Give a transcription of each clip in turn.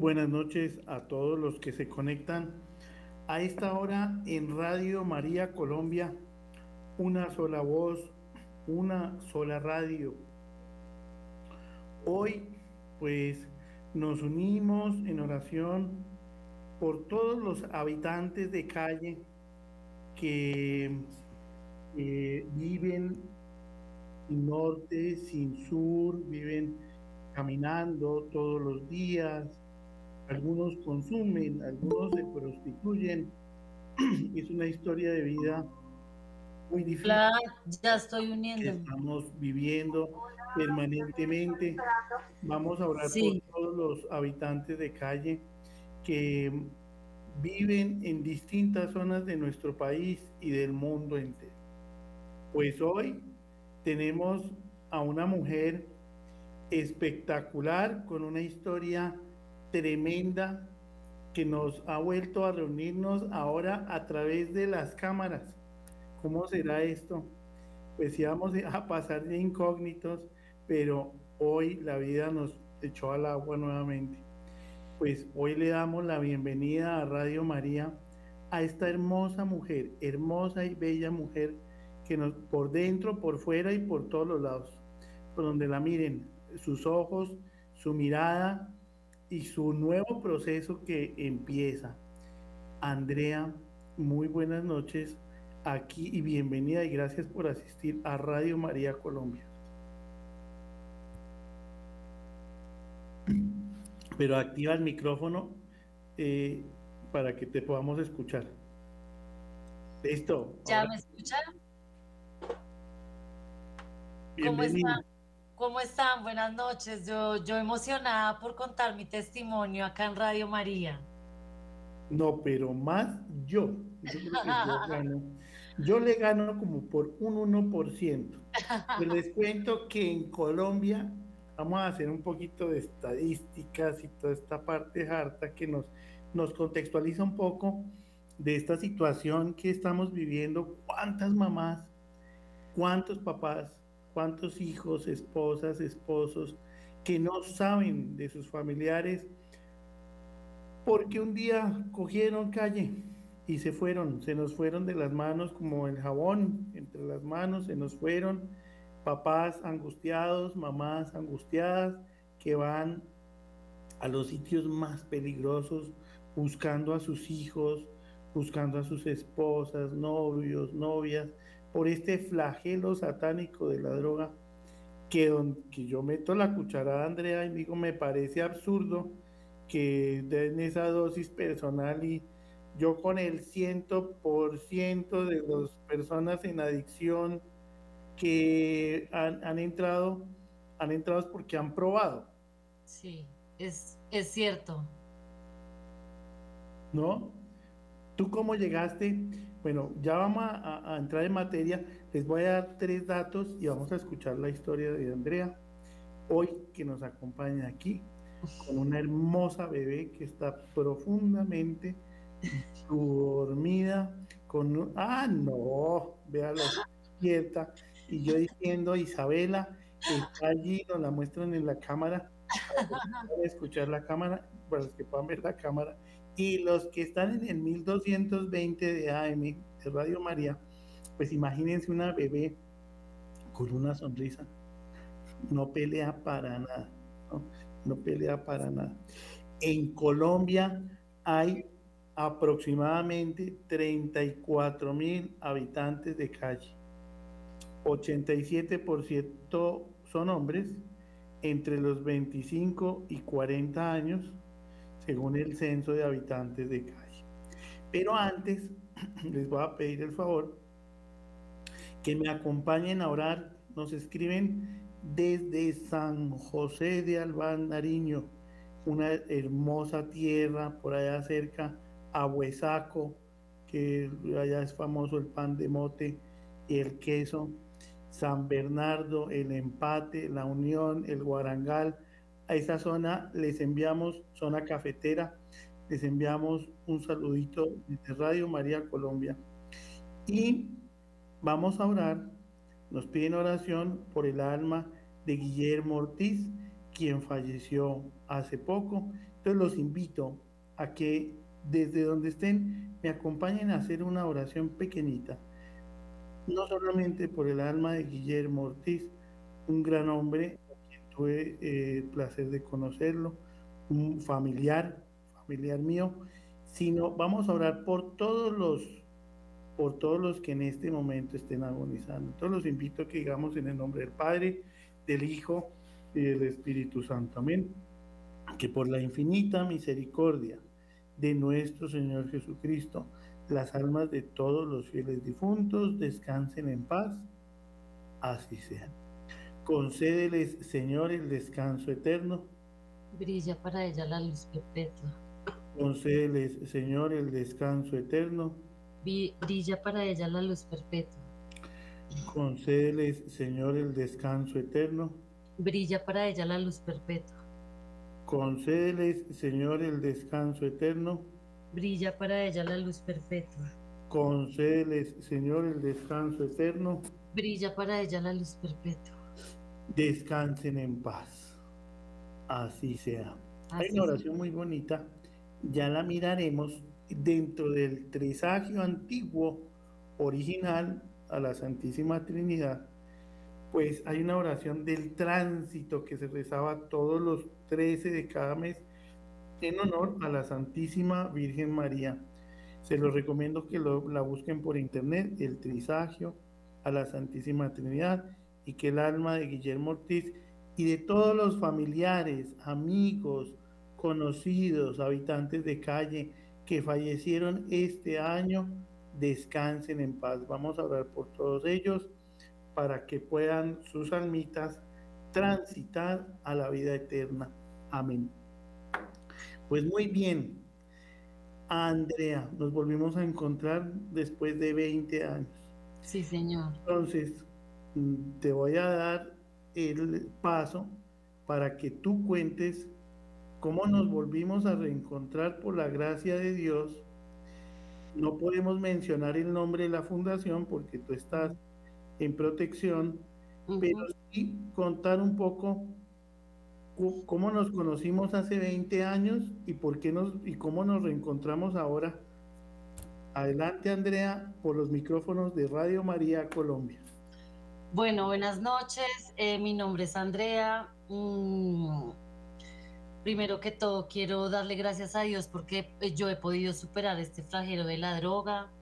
Buenas noches a todos los que se conectan a esta hora en Radio María Colombia. Una sola voz, una sola radio. Hoy, pues, nos unimos en oración por todos los habitantes de calle que viven sin norte, sin sur, viven caminando todos los días, algunos consumen, algunos se prostituyen. es una historia de vida muy difícil. ya estoy uniendo. Estamos viviendo permanentemente. Vamos a orar por todos los habitantes de calle que viven en distintas zonas de nuestro país y del mundo entero. Pues hoy tenemos a una mujer espectacular con una historia tremenda que nos ha vuelto a reunirnos ahora a través de las cámaras. ¿Cómo será esto? Pues íbamos a pasar de incógnitos, pero hoy la vida nos echó al agua nuevamente. Pues hoy le damos la bienvenida a Radio María a esta hermosa mujer, hermosa y bella mujer que nos por dentro, por fuera y por todos los lados, por donde la miren, sus ojos, su mirada y su nuevo proceso que empieza. Andrea, muy buenas noches aquí y bienvenida y gracias por asistir a Radio María Colombia. Pero activa el micrófono eh, para que te podamos escuchar. Listo. ¿Ya me escuchan? ¿Cómo están? ¿Cómo están? Buenas noches. Yo, yo emocionada por contar mi testimonio acá en Radio María. No, pero más yo. Yo, le gano como por un 1%. Pero les cuento que en Colombia vamos a hacer un poquito de estadísticas y toda esta parte harta que nos, nos contextualiza un poco de esta situación que estamos viviendo. ¿Cuántas mamás, cuántos papás cuántos hijos, esposas, esposos que no saben de sus familiares porque un día cogieron calle y se fueron, se nos fueron de las manos como el jabón entre las manos, se nos fueron papás angustiados, mamás angustiadas que van a los sitios más peligrosos buscando a sus hijos, buscando a sus esposas, novios, novias, por este flagelo satánico de la droga, que, que yo meto la cucharada, Andrea, y digo, me parece absurdo que den esa dosis personal y yo con el ciento por ciento de las personas en adicción que han, han, entrado, han entrado porque han probado. Sí, es, es cierto. ¿No? ¿Tú cómo llegaste? Bueno, ya vamos a, entrar en materia. Les voy a dar tres datos y vamos a escuchar la historia de Andrea, hoy que nos acompaña aquí, con una hermosa bebé que está profundamente dormida, con ah, no, véalo, quieta. Y yo diciendo, Isabela, está allí, nos la muestran en la cámara, para escuchar la cámara, para los que puedan ver la cámara y los que están en el 1220 de AM de Radio María, pues imagínense una bebé con una sonrisa. No pelea para nada, ¿no? pelea para nada. En Colombia hay aproximadamente 34 mil habitantes de calle. 87% son hombres entre los 25 y 40 años según el censo de habitantes de calle. Pero antes les voy a pedir el favor que me acompañen a orar. Nos escriben desde San José de Albán, Nariño, una hermosa tierra por allá cerca, a Huesaco, que allá es famoso el pan de mote y el queso, San Bernardo, el empate, la Unión, el Guarangal, a esa zona les enviamos, zona cafetera, les enviamos un saludito desde Radio María Colombia. Y vamos a orar, nos piden oración por el alma de Guillermo Ortiz, quien falleció hace poco Entonces los invito a que desde donde estén me acompañen a hacer una oración pequeñita, no solamente por el alma de Guillermo Ortiz, un gran hombre, tuve eh, el placer de conocerlo, un familiar, familiar mío, sino vamos a orar por todos los por todos los que en este momento estén agonizando. Entonces los invito a que digamos en el nombre del Padre, del Hijo y del Espíritu Santo. Amén. Que por la infinita misericordia de nuestro Señor Jesucristo, las almas de todos los fieles difuntos descansen en paz. Así sea. Concédeles, Señor, el descanso eterno. Brilla para ella la luz perpetua. Concédeles, Señor, el descanso eterno brilla para ella la luz perpetua. Concédeles, Señor, el descanso eterno. Brilla para ella la luz perpetua. Concédeles, Señor, el descanso eterno. Brilla para ella la luz perpetua. Concédeles, Señor, el descanso eterno. Brilla para ella la luz perpetua. Descansen en paz. Así sea. Hay una oración muy bonita. Ya la miraremos dentro del trisagio antiguo original a la Santísima Trinidad, pues hay una oración del tránsito que se rezaba todos los 13 de cada mes en honor a la Santísima Virgen María. Se los recomiendo que la busquen por internet, el trisagio a la Santísima Trinidad, y que el alma de Guillermo Ortiz y de todos los familiares, amigos, conocidos, habitantes de calle, que fallecieron este año descansen en paz. Vamos a orar por todos ellos para que puedan sus almitas transitar a la vida eterna. Amén. Pues muy bien, Andrea, nos volvimos a encontrar después de 20 años. Sí, señor. Entonces, te voy a dar el paso para que tú cuentes cómo nos volvimos a reencontrar por la gracia de Dios. No podemos mencionar el nombre de la fundación porque tú estás en protección, pero sí contar un poco cómo nos conocimos hace 20 años y por qué nos y cómo nos reencontramos ahora. Adelante, Andrea, por los micrófonos de Radio María Colombia. Bueno, buenas noches. Eh, mi nombre es Andrea. Mm, Primero que todo, quiero darle gracias a Dios porque eh, yo he podido superar este flagelo de la droga.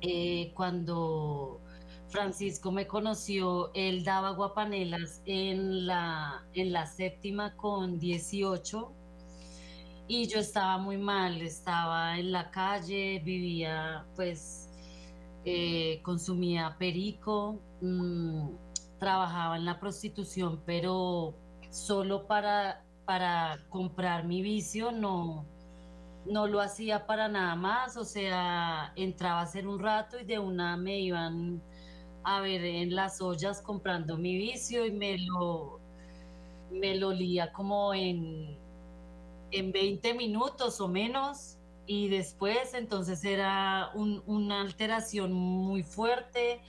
Eh, cuando Francisco me conoció, él daba guapanelas en la, en la séptima con 18 y yo estaba muy mal, estaba en la calle, vivía, pues, eh, consumía perico, mm, trabajaba en la prostitución, pero solo para para comprar mi vicio, no, no lo hacía para nada más, o sea, entraba a hacer un rato y de una me iban a ver en las ollas comprando mi vicio y me lo, me lo lía como en, en 20 minutos o menos. Y después entonces era una alteración muy fuerte,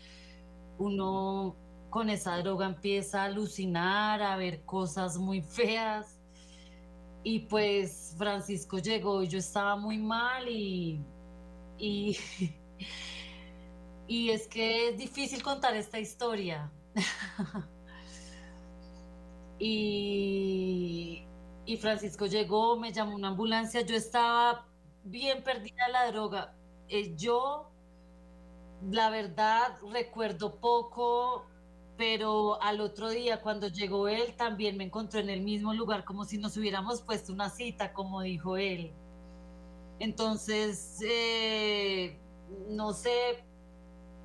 uno con esa droga empieza a alucinar, a ver cosas muy feas y pues Francisco llegó y yo estaba muy mal y, y, es que es difícil contar esta historia. y, y Francisco llegó, me llamó una ambulancia, yo estaba bien perdida la droga. Eh, yo, la verdad, recuerdo poco, pero al otro día cuando llegó él también me encontró en el mismo lugar como si nos hubiéramos puesto una cita, como dijo él. Entonces, eh, no sé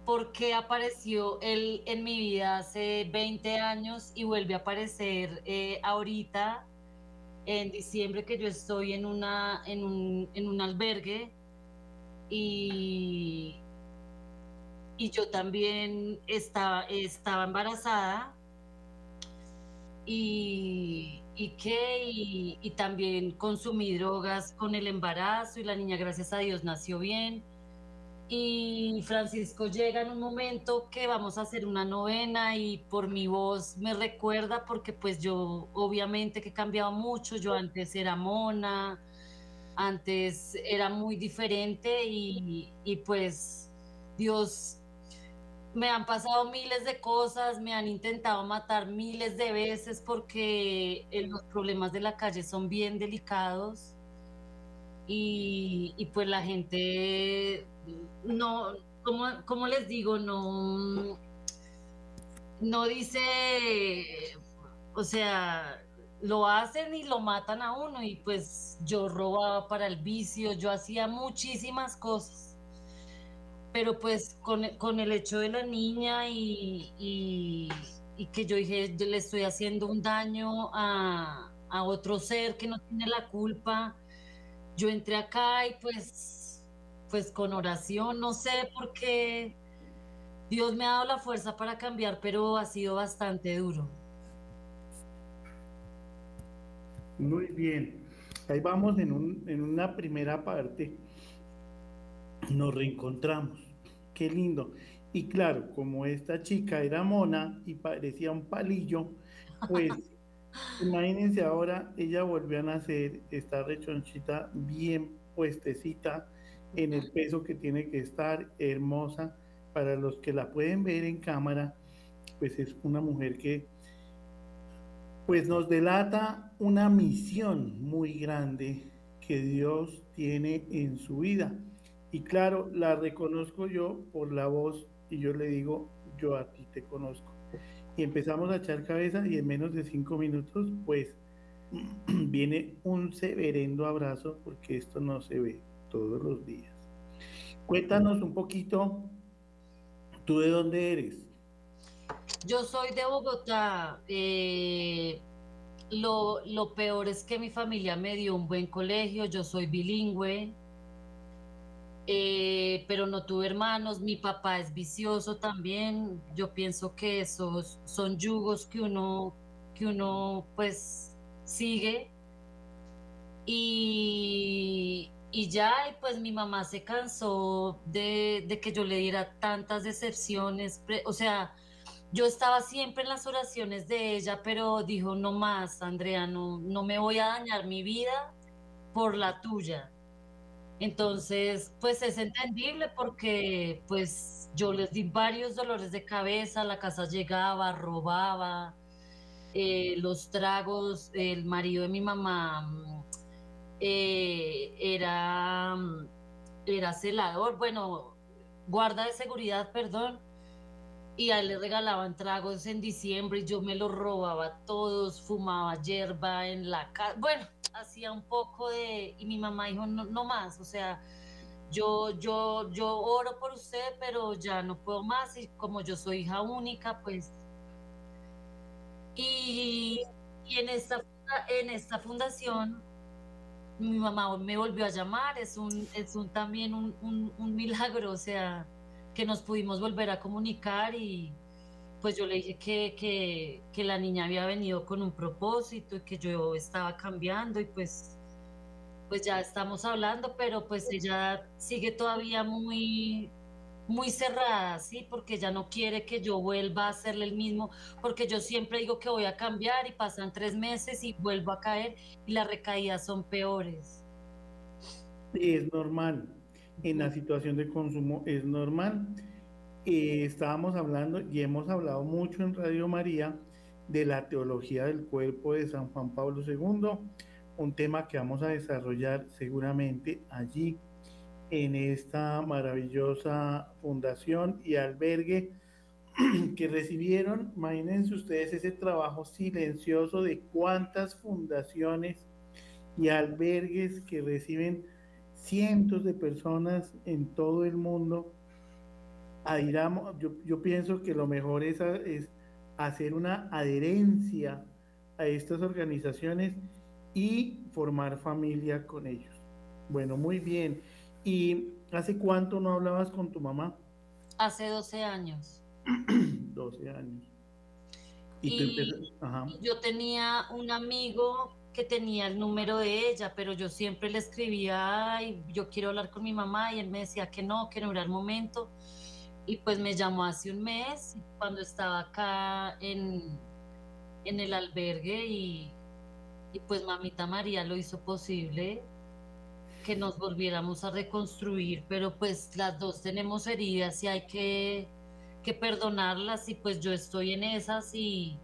por qué apareció él en mi vida hace 20 años y vuelve a aparecer eh, ahorita, en diciembre, que yo estoy en, una, en, un, en un albergue y, y yo también estaba, estaba embarazada y, y y, también consumí drogas con el embarazo y la niña gracias a Dios nació bien. Y Francisco llega en un momento que vamos a hacer una novena y por mi voz me recuerda porque pues yo obviamente que he cambiado mucho, yo antes era mona, antes era muy diferente y, y pues Dios me han pasado miles de cosas, me han intentado matar miles de veces porque eh, los problemas de la calle son bien delicados y, pues la gente no, como, les digo, no, no dice, o sea, lo hacen y lo matan a uno y pues yo robaba para el vicio, yo hacía muchísimas cosas, pero pues con, el hecho de la niña y, y, que yo dije, le estoy haciendo un daño a, a otro ser que no tiene la culpa, yo entré acá y pues pues con oración, no sé por qué Dios me ha dado la fuerza para cambiar, pero ha sido bastante duro. Muy bien, ahí vamos en, un, en una primera parte, nos reencontramos, qué lindo. Y claro, como esta chica era mona y parecía un palillo, pues imagínense ahora, ella volvió a nacer, está rechonchita, bien puestecita, en el peso que tiene que estar, hermosa. Para los que la pueden ver en cámara, pues es una mujer que pues nos delata una misión muy grande que Dios tiene en su vida. Y claro, la reconozco yo por la voz y yo le digo, yo a ti te conozco. Y empezamos a echar cabeza y en menos de cinco minutos, pues viene un severendo abrazo porque esto no se ve todos los días. Cuéntanos un poquito, ¿tú de dónde eres? Yo soy de Bogotá. Eh, lo, peor es que mi familia me dio un buen colegio, yo soy bilingüe, eh, pero no tuve hermanos, mi papá es vicioso también, yo pienso que esos son yugos que uno, que uno pues sigue. Y, y ya, pues mi mamá se cansó de, que yo le diera tantas decepciones, o sea, yo estaba siempre en las oraciones de ella, pero dijo, no más, Andrea, no, no me voy a dañar mi vida por la tuya. Entonces, pues es entendible porque pues yo les di varios dolores de cabeza, la casa llegaba, robaba, eh, los tragos, el marido de mi mamá mm, eh, era, era celador, bueno, guarda de seguridad, perdón, y a él le regalaban tragos en diciembre y yo me los robaba todos, fumaba hierba en la casa, bueno, hacía un poco de, y mi mamá dijo, no, no más, o sea, yo, yo, yo oro por usted, pero ya no puedo más, y como yo soy hija única, pues, y, en, esta, en esta fundación mi mamá me volvió a llamar, es un, es un también un, un, milagro, o sea, que nos pudimos volver a comunicar y pues yo le dije que, que, que, la niña había venido con un propósito y que yo estaba cambiando y pues, pues ya estamos hablando, pero pues ella sigue todavía muy, muy cerrada, ¿sí? Porque ella no quiere que yo vuelva a hacerle el mismo, porque yo siempre digo que voy a cambiar y pasan tres meses y vuelvo a caer y las recaídas son peores. Es normal, en la situación de consumo es normal. Estábamos hablando y hemos hablado mucho en Radio María de la teología del cuerpo de San Juan Pablo II, un tema que vamos a desarrollar seguramente allí en esta maravillosa fundación y albergue que recibieron, imagínense ustedes ese trabajo silencioso de cuántas fundaciones y albergues que reciben cientos de personas en todo el mundo. Adhiramos, yo, yo pienso que lo mejor es, es hacer una adherencia a estas organizaciones y formar familia con ellos. Bueno, muy bien. ¿Y hace cuánto no hablabas con tu mamá? Hace 12 años. 12 años. Y, yo tenía un amigo que tenía el número de ella, pero yo siempre le escribía, Ay, yo quiero hablar con mi mamá y él me decía que no, que no era el momento. Y pues me llamó hace un mes cuando estaba acá en, en el albergue y, y pues mamita María lo hizo posible que nos volviéramos a reconstruir, pero pues las dos tenemos heridas y hay que, que perdonarlas y pues yo estoy en esas y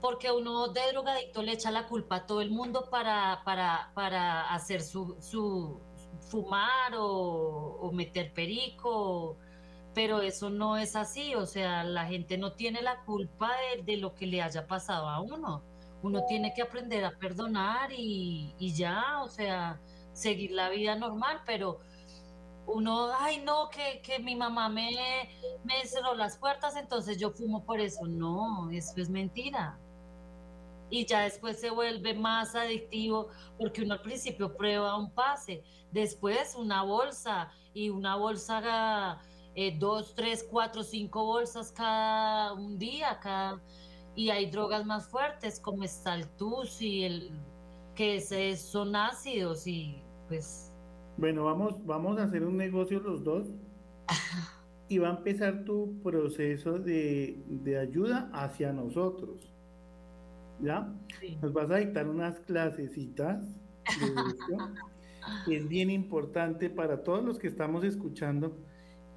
porque uno de drogadicto le echa la culpa a todo el mundo para, para, para hacer su, su fumar o, o meter perico, pero eso no es así, o sea, la gente no tiene la culpa de, lo que le haya pasado a uno. Uno tiene que aprender a perdonar y, y ya, o sea, seguir la vida normal, pero uno, ay no, que, que mi mamá me, me cerró las puertas, entonces yo fumo por eso. No, eso es mentira y ya después se vuelve más adictivo porque uno al principio prueba un pase, después una bolsa y una bolsa, eh, dos, tres, cuatro, cinco bolsas cada un día, cada, y hay drogas más fuertes como está el TUS y el que son ácidos y pues... Bueno, vamos, vamos a hacer un negocio los dos. y va a empezar tu proceso de, de ayuda hacia nosotros. ¿ya? Nos vas a dictar unas clasecitas es bien importante para todos los que estamos escuchando.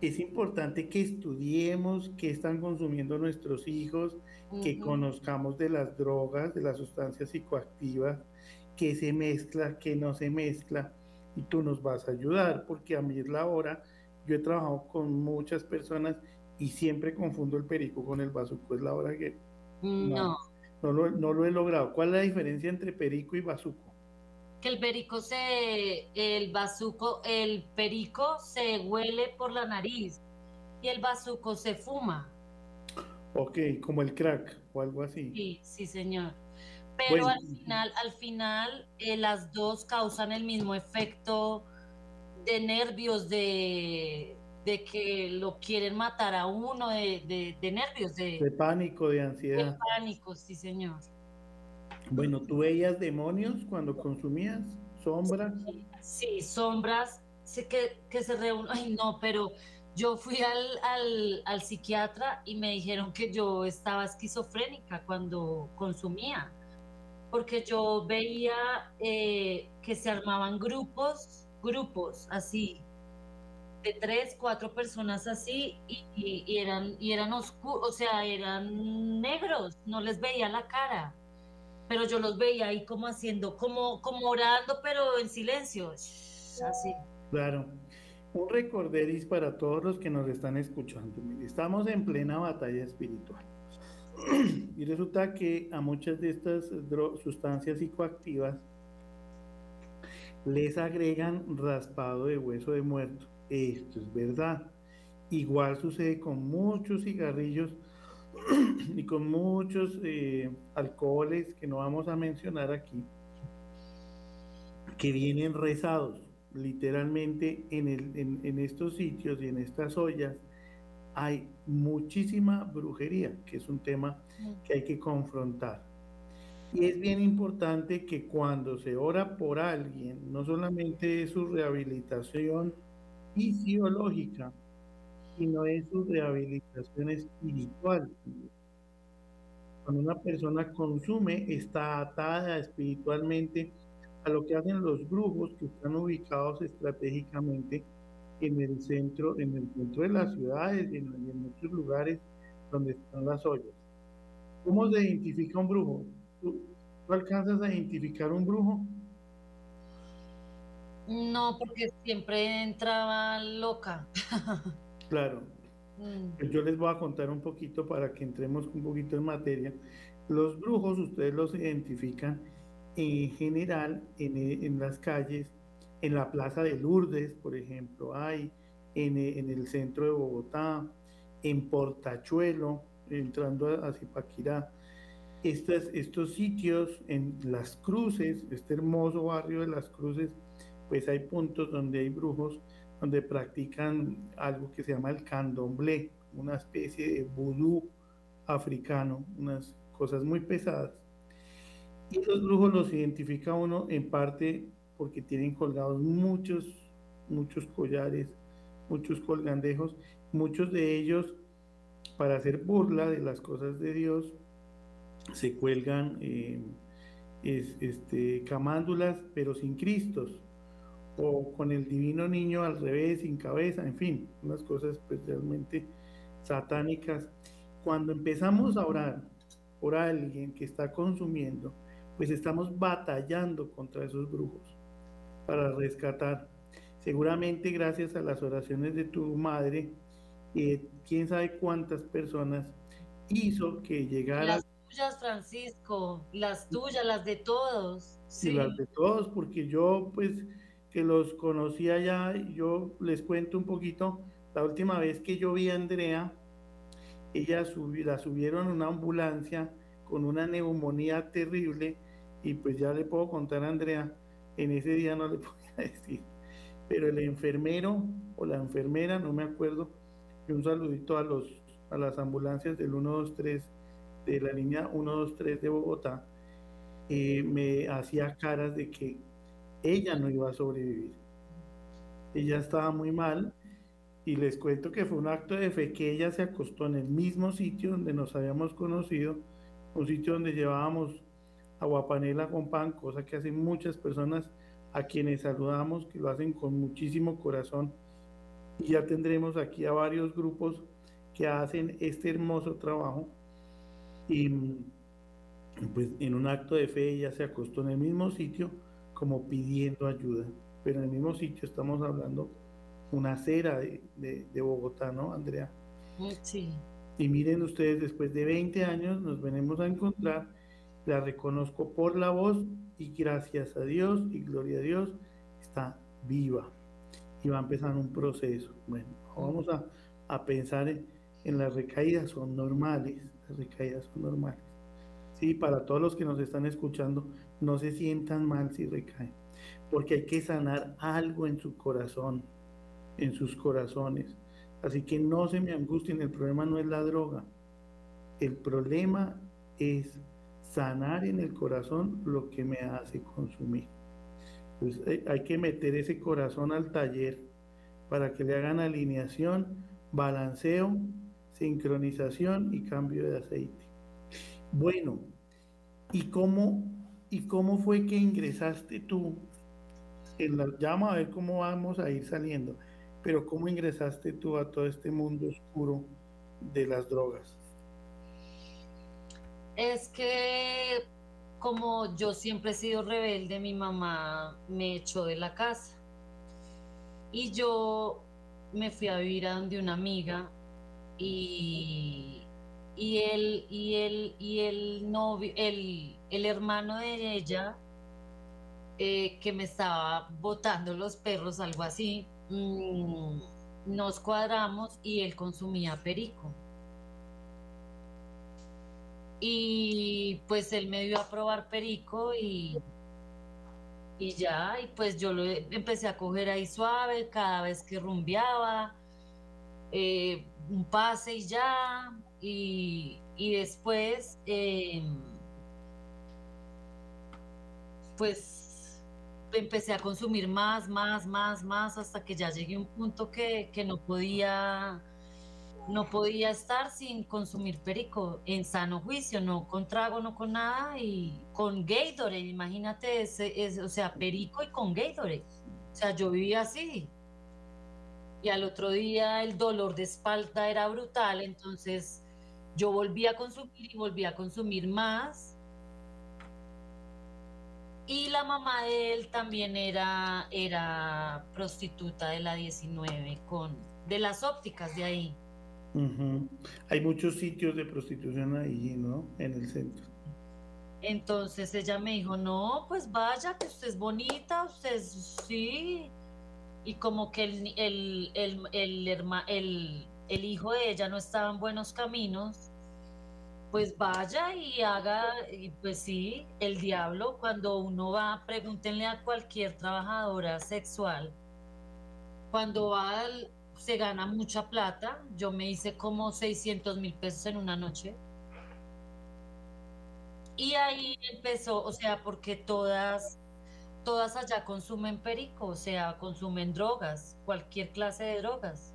Es importante que estudiemos qué están consumiendo nuestros hijos, que conozcamos de las drogas, de las sustancias psicoactivas, qué se mezcla, qué no se mezcla, y tú nos vas a ayudar, porque a mí es la hora. Yo he trabajado con muchas personas y siempre confundo el perico con el bazuco, es la hora que... no no lo, he logrado. ¿Cuál es la diferencia entre perico y bazuco? Que el perico se, el bazuco, el perico se huele por la nariz y el bazuco se fuma. Ok, como el crack o algo así. Sí, sí, señor. Pero al final, al final, eh, las dos causan el mismo efecto de nervios, de, de que lo quieren matar a uno, de, nervios, de, de, pánico, de ansiedad. De pánico, sí, señor. Bueno, ¿tú veías demonios cuando consumías? ¿Sombras? Sí, sombras, sé que, que se reúnen, ay no, pero yo fui al, al, psiquiatra y me dijeron que yo estaba esquizofrénica cuando consumía, porque yo veía eh, que se armaban grupos, grupos así, de tres, cuatro personas así y, eran, y eran oscuros, o sea, eran negros, no les veía la cara, pero yo los veía ahí como haciendo, como, como orando, pero en silencio, así. Claro. Un recorderis para todos los que nos están escuchando. Estamos en plena batalla espiritual. Y resulta que a muchas de estas sustancias psicoactivas les agregan raspado de hueso de muerto esto es verdad. Igual sucede con muchos cigarrillos y con muchos eh, alcoholes que no vamos a mencionar aquí, que vienen rezados. Literalmente en, en estos sitios y en estas ollas hay muchísima brujería, que es un tema que hay que confrontar. Y es bien importante que cuando se ora por alguien, no solamente es su rehabilitación, fisiológica, sino es su rehabilitación espiritual. Cuando una persona consume, está atada espiritualmente a lo que hacen los brujos que están ubicados estratégicamente en el centro, en el centro de las ciudades y en, muchos lugares donde están las ollas. ¿Cómo se identifica un brujo? ¿Tú, ¿Tú, alcanzas a identificar un brujo? No, porque siempre entraba loca. claro. Mm. Yo les voy a contar un poquito para que entremos un poquito en materia. Los brujos, ustedes los identifican en general en, las calles, en la plaza de Lourdes, por ejemplo, hay en, el centro de Bogotá, en Portachuelo, entrando a, Zipaquirá. Estos, estos sitios en Las Cruces, este hermoso barrio de Las Cruces, pues hay puntos donde hay brujos donde practican algo que se llama el candomblé, una especie de vudú africano, unas cosas muy pesadas. Y los brujos los identifica uno en parte porque tienen colgados muchos, muchos collares, muchos colgandejos, muchos de ellos para hacer burla de las cosas de Dios, se cuelgan eh, este, camándulas, pero sin Cristos, o con el divino niño al revés, sin cabeza, en fin, unas cosas especialmente satánicas. Cuando empezamos a orar por alguien que está consumiendo, pues estamos batallando contra esos brujos para rescatar. Seguramente gracias a las oraciones de tu madre, eh, quién sabe cuántas personas hizo que llegara. Las tuyas, Francisco, las tuyas, las de todos. Sí, las de todos, porque yo pues que los conocía ya, yo les cuento un poquito, la última vez que yo vi a Andrea, ella la subieron a una ambulancia con una neumonía terrible y pues ya le puedo contar a Andrea, en ese día no le podía decir, pero el enfermero o la enfermera, no me acuerdo, y un saludito a, los, a las ambulancias del 123 de la línea 123 de Bogotá, eh, me hacía caras de que ella no iba a sobrevivir. Ella estaba muy mal y les cuento que fue un acto de fe que ella se acostó en el mismo sitio donde nos habíamos conocido, un sitio donde llevábamos aguapanela con pan, cosa que hacen muchas personas a quienes saludamos, que lo hacen con muchísimo corazón. Y ya tendremos aquí a varios grupos que hacen este hermoso trabajo. Y pues en un acto de fe ella se acostó en el mismo sitio como pidiendo ayuda. Pero en el mismo sitio estamos hablando una acera de, de, Bogotá, ¿no, Andrea? Sí. Y miren ustedes, después de 20 años nos venimos a encontrar, la reconozco por la voz y gracias a Dios y gloria a Dios está viva y va a empezar un proceso. Bueno, vamos a, a pensar en, en, las recaídas, son normales, las recaídas son normales. Sí, para todos los que nos están escuchando, no se sientan mal si recaen, porque hay que sanar algo en su corazón, en sus corazones. Así que no se me angustien, el problema no es la droga, el problema es sanar en el corazón lo que me hace consumir. Pues eh, hay que meter ese corazón al taller para que le hagan alineación, balanceo, sincronización y cambio de aceite. Bueno, ¿y cómo, y cómo fue que ingresaste tú? En la, ya a ver cómo vamos a ir saliendo, pero ¿cómo ingresaste tú a todo este mundo oscuro de las drogas? Es que como yo siempre he sido rebelde, mi mamá me echó de la casa. Y yo me fui a vivir a donde una amiga y, y él, y él, y el novio, el, el hermano de ella, eh, que me estaba botando los perros, algo así, mm, nos cuadramos y él consumía perico. Y pues él me dio a probar perico y, y ya, y pues yo lo empecé a coger ahí suave cada vez que rumbeaba, eh, un pase y ya, y, después, em, pues empecé a consumir más, más, más, más, hasta que ya llegué a un punto que, que no podía no podía estar sin consumir perico en sano juicio, no con trago, no con nada y con Gatorade, imagínate, ese, o sea, perico y con Gatorade. O sea, yo vivía así. Y al otro día el dolor de espalda era brutal, entonces yo volví a consumir y volví a consumir más. Y la mamá de él también era, era prostituta de la 19, con, de las ópticas de ahí. Hay muchos sitios de prostitución ahí, ¿no? En el centro. Entonces ella me dijo, no, pues vaya, que usted es bonita, usted sí. Y como que el, el, el, el, el hijo de ella no estaba en buenos caminos, pues vaya y haga, y pues sí, el diablo, cuando uno va, pregúntenle a cualquier trabajadora sexual, cuando va al, se gana mucha plata. Yo me hice como 600 mil pesos en una noche. Y ahí empezó, o sea, porque todas, todas allá consumen perico, o sea, consumen drogas, cualquier clase de drogas.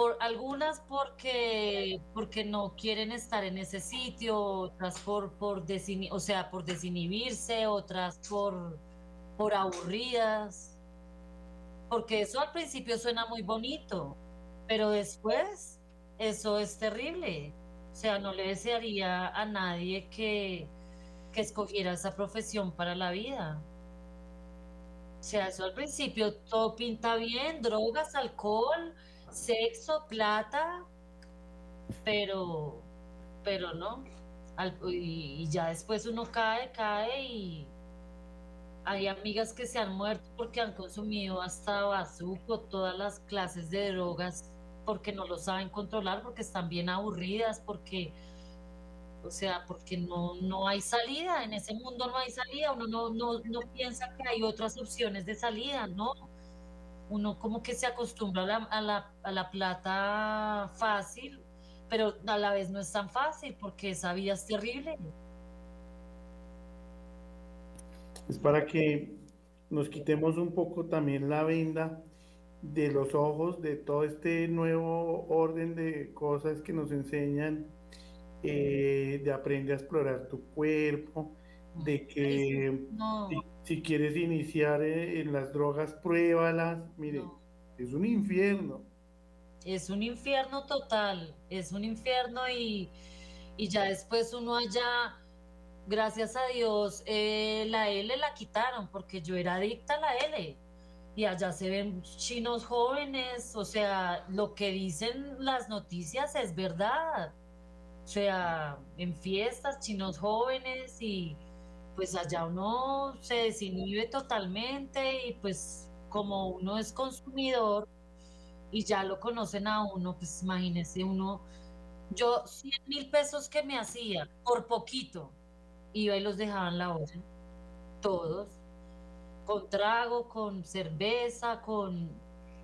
Por algunas porque, porque no quieren estar en ese sitio, otras por, por o sea, por desinhibirse, otras por, por aburridas. Porque eso al principio suena muy bonito, pero después eso es terrible. O sea, no le desearía a nadie que, que escogiera esa profesión para la vida. O sea, eso al principio todo pinta bien, drogas, alcohol, sexo, plata, pero, pero no. y, ya después uno cae, cae y hay amigas que se han muerto porque han consumido hasta bazuco, todas las clases de drogas porque no lo saben controlar, porque están bien aburridas, porque, o sea, porque no, no hay salida, en ese mundo no hay salida, uno no, no, no piensa que hay otras opciones de salida, ¿no? Uno como que se acostumbra a la, a la, a la plata fácil, pero a la vez no es tan fácil porque esa vida es terrible. Es para que nos quitemos un poco también la venda de los ojos de todo este nuevo orden de cosas que nos enseñan, eh, de aprender a explorar tu cuerpo, de que si, quieres iniciar eh, en las drogas, pruébalas. Mire, es un infierno. Es un infierno total, es un infierno y, y ya después uno allá, gracias a Dios, eh, la L la quitaron porque yo era adicta a la L y allá se ven chinos jóvenes, o sea, lo que dicen las noticias es verdad. O sea, en fiestas, chinos jóvenes y pues allá uno se desinhibe totalmente y pues como uno es consumidor y ya lo conocen a uno, pues imagínese uno, yo 100 mil pesos que me hacía por poquito, iba y los dejaba en la olla, todos con trago, con cerveza, con,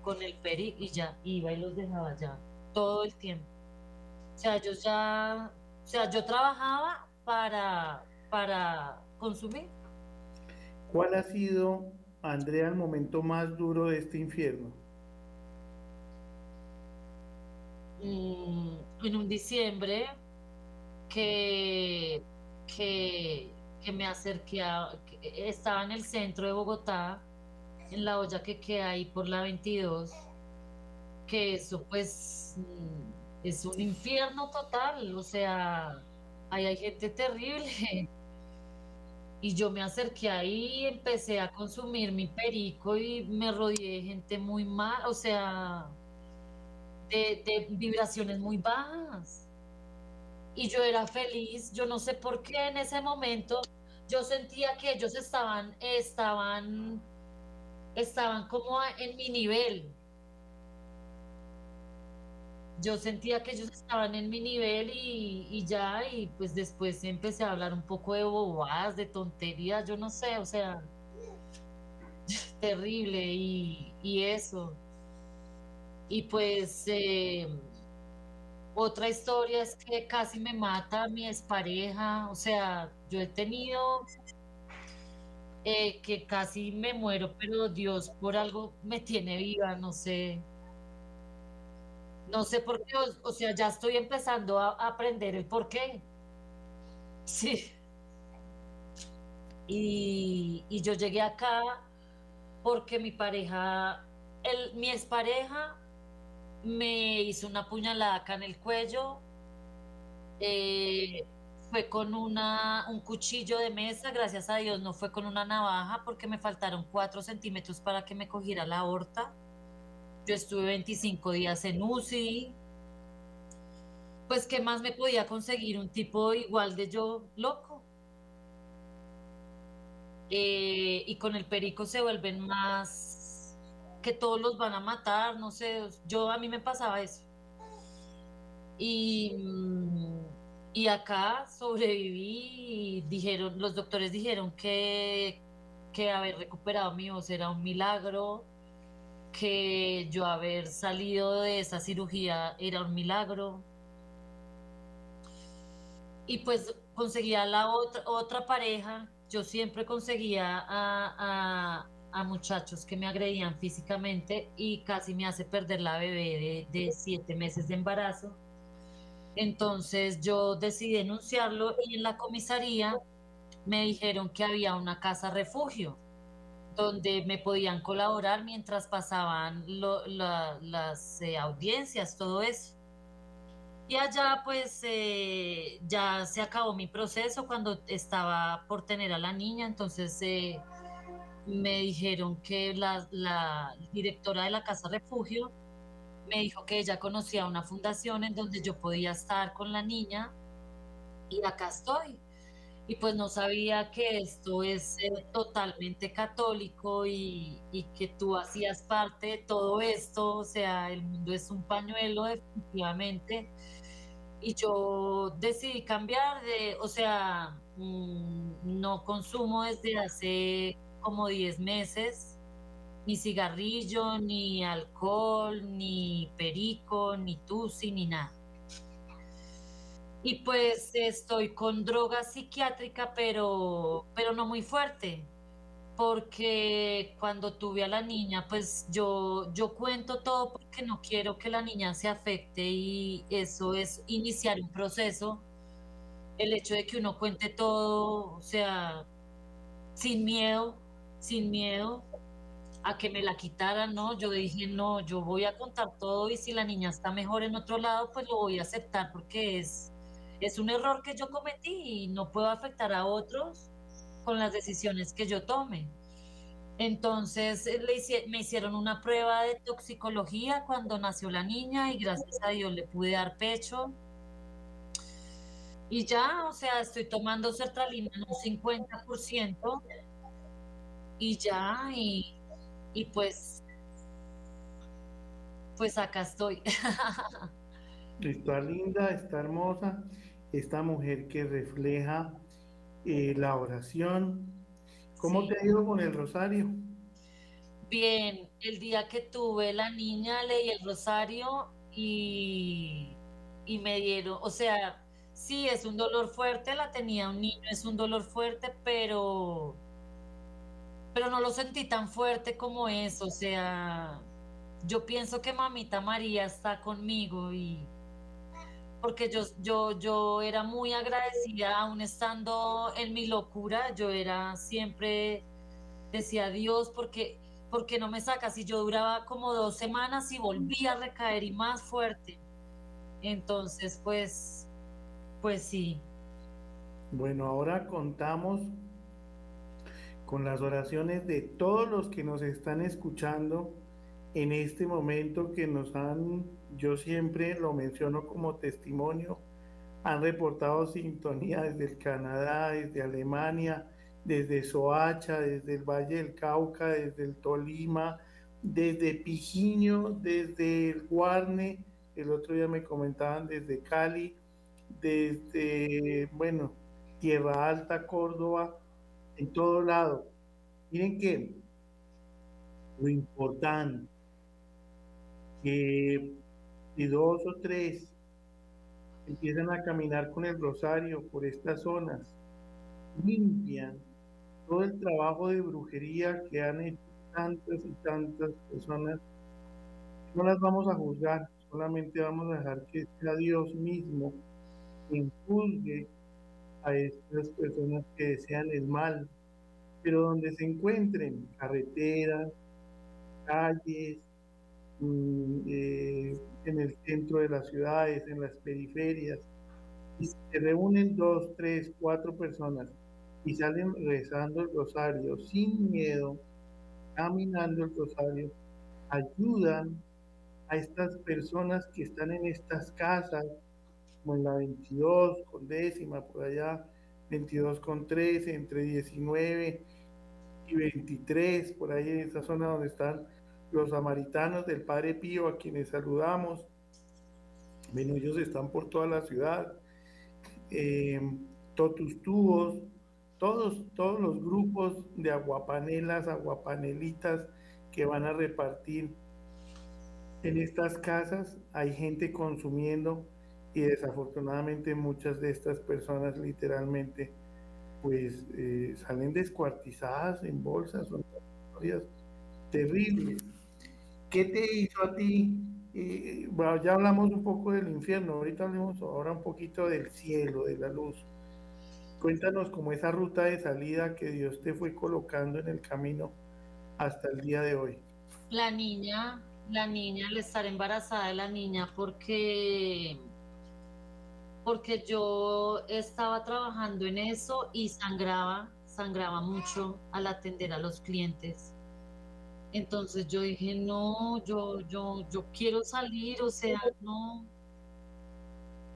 con el peri y ya, iba y los dejaba ya, todo el tiempo. O sea, yo ya, o sea, yo trabajaba para, para consumir. ¿Cuál ha sido, Andrea, el momento más duro de este infierno? Mm, en un diciembre que, que que me acerqué a, estaba en el centro de Bogotá, en la olla que queda ahí por la 22, que eso pues mm, es un infierno total, o sea, ahí hay gente terrible. Y yo me acerqué ahí, empecé a consumir mi perico y me rodeé de gente muy mal, o sea, de, de vibraciones muy bajas y yo era feliz, yo no sé por qué en ese momento yo sentía que ellos estaban, estaban, estaban como en mi nivel. Yo sentía que ellos estaban en mi nivel y, ya, y pues después empecé a hablar un poco de bobadas, de tonterías, yo no sé, o sea, terrible y, y eso. Y pues eh, otra historia es que casi me mata mi expareja, o sea, yo he tenido eh, que casi me muero, pero Dios por algo me tiene viva, no sé. No sé por qué, o, sea, ya estoy empezando a, aprender el por qué. Sí. Y, yo llegué acá porque mi pareja, el, mi expareja me hizo una puñalada acá en el cuello. Eh, fue con una, un cuchillo de mesa, gracias a Dios no fue con una navaja porque me faltaron cuatro centímetros para que me cogiera la aorta. Yo estuve 25 días en UCI. Pues, ¿qué más me podía conseguir? Un tipo igual de yo, loco. Eh, y con el perico se vuelven más que todos los van a matar, no sé, yo a mí me pasaba eso. Y, y acá sobreviví y dijeron, los doctores dijeron que, que haber recuperado mi voz era un milagro, que yo haber salido de esa cirugía era un milagro. Y pues conseguía la otra, otra pareja, yo siempre conseguía a, muchachos que me agredían físicamente y casi me hace perder la bebé de, de siete meses de embarazo. Entonces yo decidí denunciarlo y en la comisaría me dijeron que había una casa refugio donde me podían colaborar mientras pasaban las eh, audiencias, todo eso. Y allá pues eh, ya se acabó mi proceso cuando estaba por tener a la niña, entonces eh, me dijeron que la, la, directora de la casa refugio me dijo que ella conocía una fundación en donde yo podía estar con la niña y acá estoy y pues no sabía que esto es totalmente católico y, que tú hacías parte de todo esto, o sea, el mundo es un pañuelo definitivamente. Y yo decidí cambiar de, o sea, mm, no consumo desde hace como 10 meses ni cigarrillo, ni alcohol, ni perico, ni tusi, ni nada y pues estoy con droga psiquiátrica, pero, pero no muy fuerte, porque cuando tuve a la niña, pues yo, yo cuento todo porque no quiero que la niña se afecte y eso es iniciar un proceso. El hecho de que uno cuente todo, o sea, sin miedo, sin miedo a que me la quitaran, ¿no? Yo dije, no, yo voy a contar todo y si la niña está mejor en otro lado, pues lo voy a aceptar porque es, es un error que yo cometí y no puedo afectar a otros con las decisiones que yo tome. Entonces eh, le me hicieron una prueba de toxicología cuando nació la niña y gracias a Dios le pude dar pecho. Y ya, o sea, estoy tomando sertralina en un 50% y ya, y, y pues, pues acá estoy. Está linda, está hermosa esta mujer que refleja eh, la oración. ¿Cómo te ha ido con el rosario? Bien, el día que tuve la niña leí el rosario y, y me dieron, o sea, sí, es un dolor fuerte, la tenía un niño, es un dolor fuerte, pero, pero no lo sentí tan fuerte como eso, o sea, yo pienso que mamita María está conmigo y, porque yo, yo, yo era muy agradecida, aún estando en mi locura, yo era siempre, decía Dios, porque, porque no me sacas, y yo duraba como dos semanas y volvía a recaer y más fuerte. Entonces, pues, pues sí. Bueno, ahora contamos con las oraciones de todos los que nos están escuchando en este momento que nos han yo siempre lo menciono como testimonio, han reportado sintonía desde el Canadá, desde Alemania, desde Soacha, desde el Valle del Cauca, desde el Tolima, desde Pijiño, desde el Guarne, el otro día me comentaban desde Cali, desde, bueno, Tierra Alta, Córdoba, en todo lado. Miren que lo importante que y dos o tres empiezan a caminar con el rosario por estas zonas, limpian todo el trabajo de brujería que han hecho tantas y tantas personas. No las vamos a juzgar, solamente vamos a dejar que sea Dios mismo quien juzgue a estas personas que desean el mal, pero donde se encuentren carreteras, calles, eh, en el centro de las ciudades, en las periferias, y se reúnen dos, tres, cuatro personas y salen rezando el rosario sin miedo, caminando el rosario, ayudan a estas personas que están en estas casas, como en la 22 con décima, por allá, 22 con 13, entre 19 y 23, por ahí en esa zona donde están los samaritanos del Padre Pío, a quienes saludamos. Bueno, ellos están por toda la ciudad. Eh, Totus Tubos, todos, todos los grupos de aguapanelas, aguapanelitas que van a repartir en estas casas. Hay gente consumiendo y desafortunadamente muchas de estas personas literalmente pues eh, salen descuartizadas en bolsas, son historias terribles. ¿Qué te hizo a ti? Ya hablamos un poco del infierno, ahorita hablemos ahora un poquito del cielo, de la luz. Cuéntanos cómo esa ruta de salida que Dios te fue colocando en el camino hasta el día de hoy. La niña, la niña, al estar embarazada de la niña, porque porque yo estaba trabajando en eso y sangraba, sangraba mucho al atender a los clientes. Entonces yo dije, no, yo, yo, yo quiero salir, o sea, no.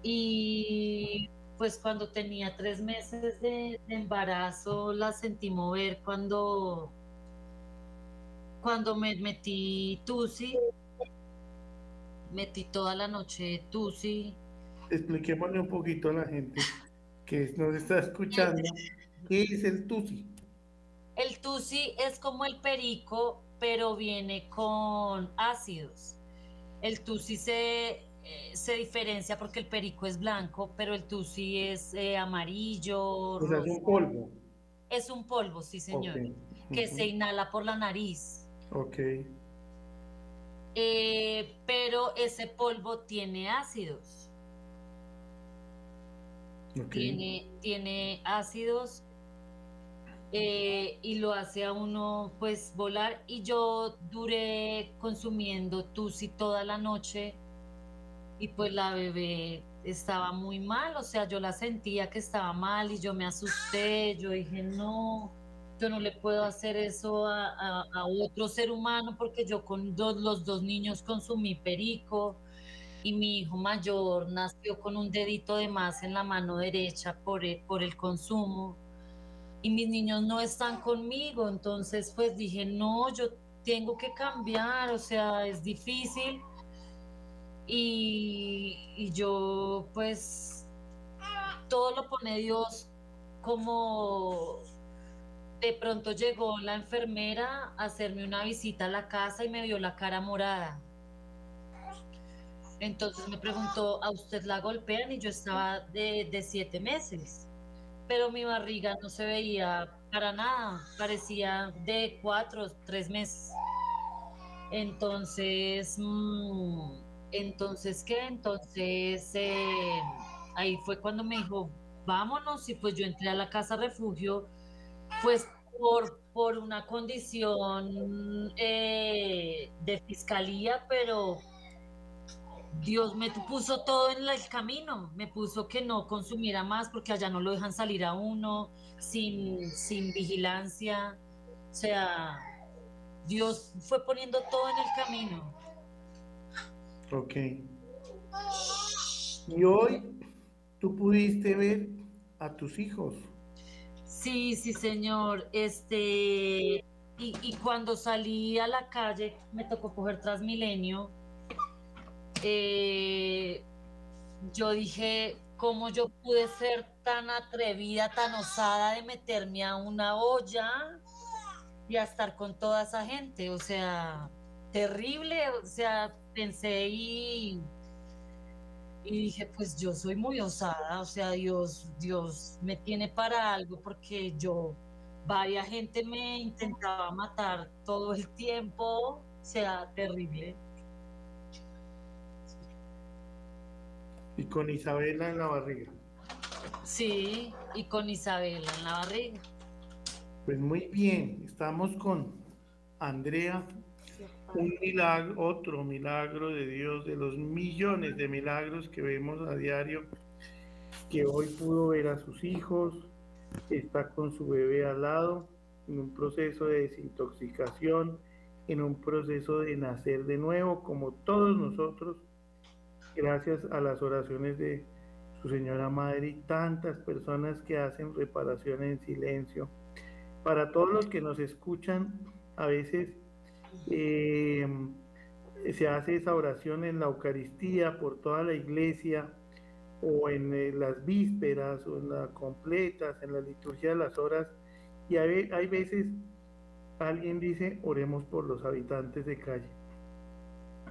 Y pues cuando tenía tres meses de, embarazo la sentí mover cuando, cuando me metí tusi, metí toda la noche tusi. Expliquémosle un poquito a la gente que nos está escuchando, ¿qué es el tusi? El tusi es como el perico, pero viene con ácidos. El tusi se eh, se diferencia porque el perico es blanco, pero el tusi es eh, amarillo. O sea, es un polvo. Es un polvo, sí, señor, que se inhala por la nariz. Ok. Eh, pero ese polvo tiene ácidos. Tiene, tiene ácidos y lo hace a uno pues volar. Y yo duré consumiendo tusi toda la noche y pues la bebé estaba muy mal, o sea, yo la sentía que estaba mal y yo me asusté, yo dije, no, yo no le puedo hacer eso a, otro ser humano porque yo con los dos niños consumí perico y mi hijo mayor nació con un dedito de más en la mano derecha por por el consumo y mis niños no están conmigo, entonces pues dije, no, yo tengo que cambiar, o sea, es difícil y, yo pues todo lo pone Dios como de pronto llegó la enfermera a hacerme una visita a la casa y me vio la cara morada. Entonces me preguntó, ¿a usted la golpean? Y yo estaba de, de siete meses, pero mi barriga no se veía para nada, parecía de cuatro, tres meses. Entonces, mmm, entonces, ¿qué? Entonces, eh, ahí fue cuando me dijo, vámonos, y pues yo entré a la casa refugio, pues por, por una condición eh, de fiscalía, pero Dios me puso todo en el camino, me puso que no consumiera más porque allá no lo dejan salir a uno sin, sin vigilancia, o sea, Dios fue poniendo todo en el camino. Ok. Y hoy tú pudiste ver a tus hijos. Sí, sí, señor. Este, y, cuando salí a la calle, me tocó coger Transmilenio. Eh, yo dije, ¿cómo yo pude ser tan atrevida, tan osada de meterme a una olla y a estar con toda esa gente? O sea, terrible, o sea, pensé y, y dije, pues yo soy muy osada, o sea, Dios, Dios me tiene para algo porque yo, varias gente me intentaba matar todo el tiempo, o sea, terrible. Y con Isabela en la barriga. Sí, y con Isabela en la barriga. Pues muy bien, estamos con Andrea un milagro, otro milagro de Dios, de los millones de milagros que vemos a diario, que hoy pudo ver a sus hijos, está con su bebé al lado, en un proceso de desintoxicación, en un proceso de nacer de nuevo, como todos nosotros, gracias a las oraciones de su señora madre y tantas personas que hacen reparación en silencio. Para todos los que nos escuchan, a veces eh, se hace esa oración en la Eucaristía por toda la iglesia o en eh, las vísperas o en las completas, en la liturgia de las horas. Y hay, hay veces alguien dice, oremos por los habitantes de calle.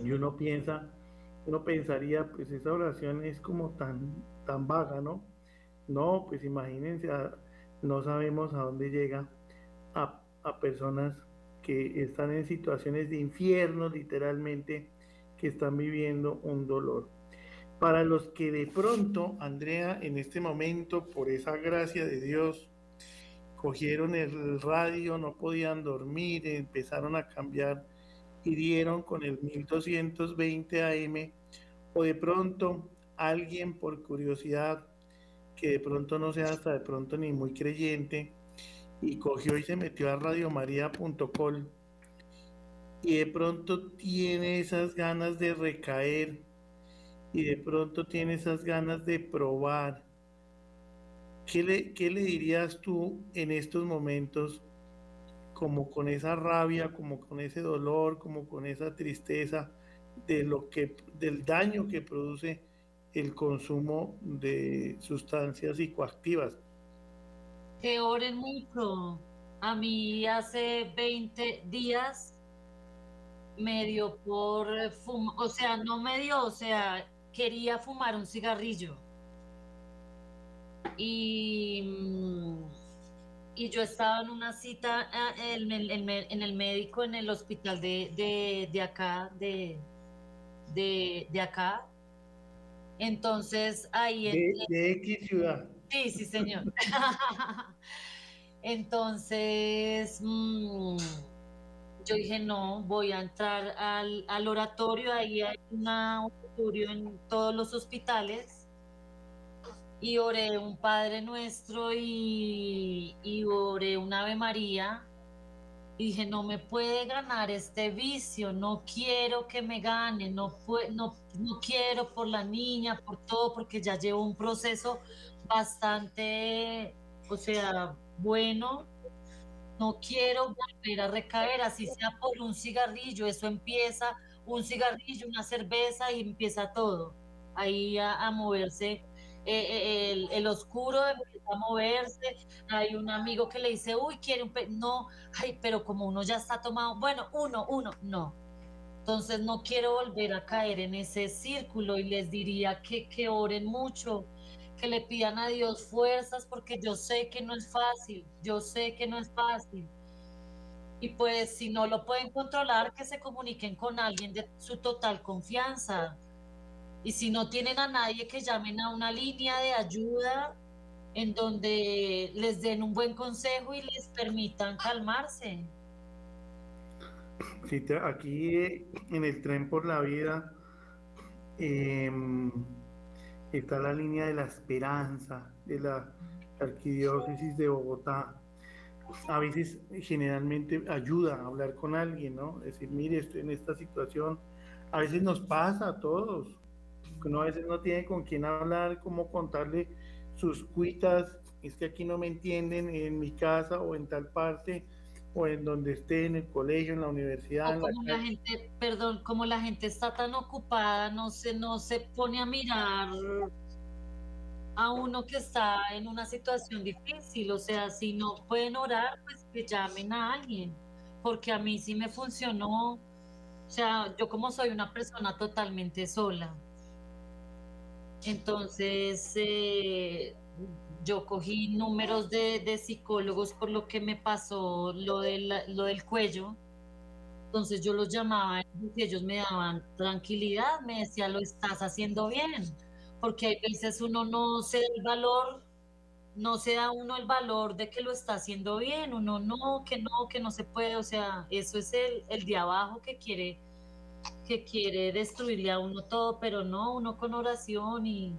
Y uno piensa uno pensaría, pues esa oración es como tan, tan vaga, ¿no? No, pues imagínense, no sabemos a dónde llega a, a personas que están en situaciones de infierno, literalmente, que están viviendo un dolor. Para los que de pronto, Andrea, en este momento, por esa gracia de Dios, cogieron el radio, no podían dormir, empezaron a cambiar y dieron con el 1220 AM, o de pronto alguien por curiosidad, que de pronto no sea hasta de pronto ni muy creyente, y cogió y se metió a radiomaria.com y de pronto tiene esas ganas de recaer y de pronto tiene esas ganas de probar. ¿Qué le, qué le dirías tú en estos momentos, como con esa rabia, como con ese dolor, como con esa tristeza de lo que, del daño que produce el consumo de sustancias psicoactivas? Que oren mucho. A mí hace 20 días me dio por fumar, o sea, no me dio, o sea, quería fumar un cigarrillo. Y, y yo estaba en una cita ah, en el, médico en el hospital de, de, acá, de, de, acá. Entonces ahí... De, de X ciudad. Sí, sí, señor. Entonces... Mm, yo dije, no, voy a entrar al, oratorio, ahí hay un oratorio en todos los hospitales, y oré un Padre Nuestro y, y oré un Ave María, y dije, no me puede ganar este vicio, no quiero que me gane, no, no, no quiero por la niña, por todo, porque ya llevo un proceso bastante, o sea, bueno, no quiero volver a recaer, así sea por un cigarrillo, eso empieza, un cigarrillo, una cerveza y empieza todo, ahí a, moverse. Eh, eh, el, oscuro empieza a moverse, hay un amigo que le dice, uy, quiere un... No, ay, pero como uno ya está tomado, bueno, uno, uno, no. Entonces no quiero volver a caer en ese círculo y les diría que, que oren mucho, que le pidan a Dios fuerzas porque yo sé que no es fácil, yo sé que no es fácil. Y pues si no lo pueden controlar, que se comuniquen con alguien de su total confianza. Y si no tienen a nadie, que llamen a una línea de ayuda en donde les den un buen consejo y les permitan calmarse. Sí, aquí en el tren por la vida, eh, está la línea de la esperanza de la arquidiócesis de Bogotá. A veces generalmente ayuda a hablar con alguien, ¿no? Decir, mire, estoy en esta situación. A veces nos pasa a todos, uno a veces no tiene con quién hablar, cómo contarle sus cuitas, es que aquí no me entienden en mi casa o en tal parte o en donde esté, en el colegio, en la universidad. como la, gente, perdón, como la gente está tan ocupada, no se, no se pone a mirar a uno que está en una situación difícil, o sea, si no pueden orar, pues que llamen a alguien, porque a mí sí me funcionó, o sea, yo como soy una persona totalmente sola, entonces eh, yo cogí números de, psicólogos por lo que me pasó lo, lo del cuello. Entonces yo los llamaba y ellos me daban tranquilidad, me decían, lo estás haciendo bien, porque hay veces uno no se da el valor, no se da uno el valor de que lo está haciendo bien, uno no, que no, que no se puede, o sea, eso es el, el de abajo que quiere, que quiere destruirle a uno todo, pero no, uno con oración y,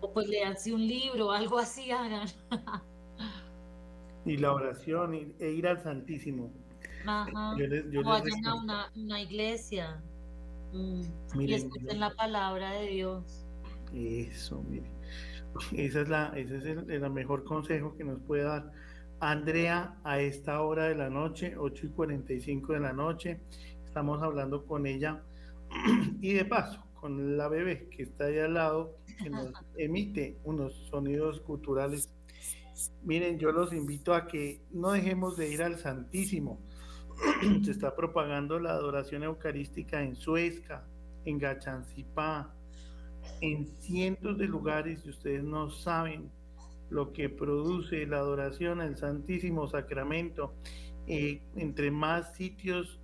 o pues leanse un libro, algo así hagan. y la oración e ir al Santísimo. Ajá. o vayan a una, iglesia mm, y escuchen la palabra de Dios. Eso, mire. Esa es la, ese es el, mejor consejo que nos puede dar Andrea a esta hora de la noche, 8 y 45 de la noche. Estamos hablando con ella y de paso, con la bebé que está ahí al lado, que nos emite unos sonidos culturales. Miren, yo los invito a que no dejemos de ir al Santísimo. Se está propagando la adoración eucarística en Suezca, en Gachancipá, en cientos de lugares y ustedes no saben lo que produce la adoración al Santísimo Sacramento. Eh, entre más sitios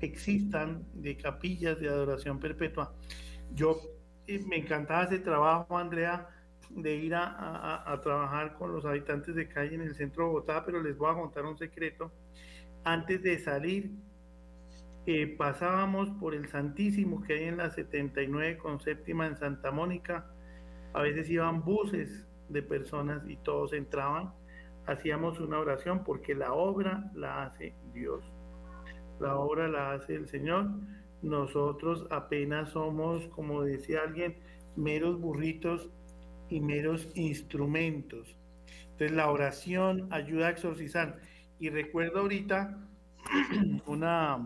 existan de capillas de adoración perpetua. Yo eh, me encantaba ese trabajo, Andrea, de ir a, trabajar con los habitantes de calle en el centro de Bogotá, pero les voy a contar un secreto. Antes de salir, eh, pasábamos por el Santísimo que hay en la 79 con séptima en Santa Mónica. A veces iban buses de personas y todos entraban. Hacíamos una oración porque la obra la hace Dios. La obra la hace el Señor. Nosotros apenas somos, como decía alguien, meros burritos y meros instrumentos. Entonces la oración ayuda a exorcizar. Y recuerdo ahorita una,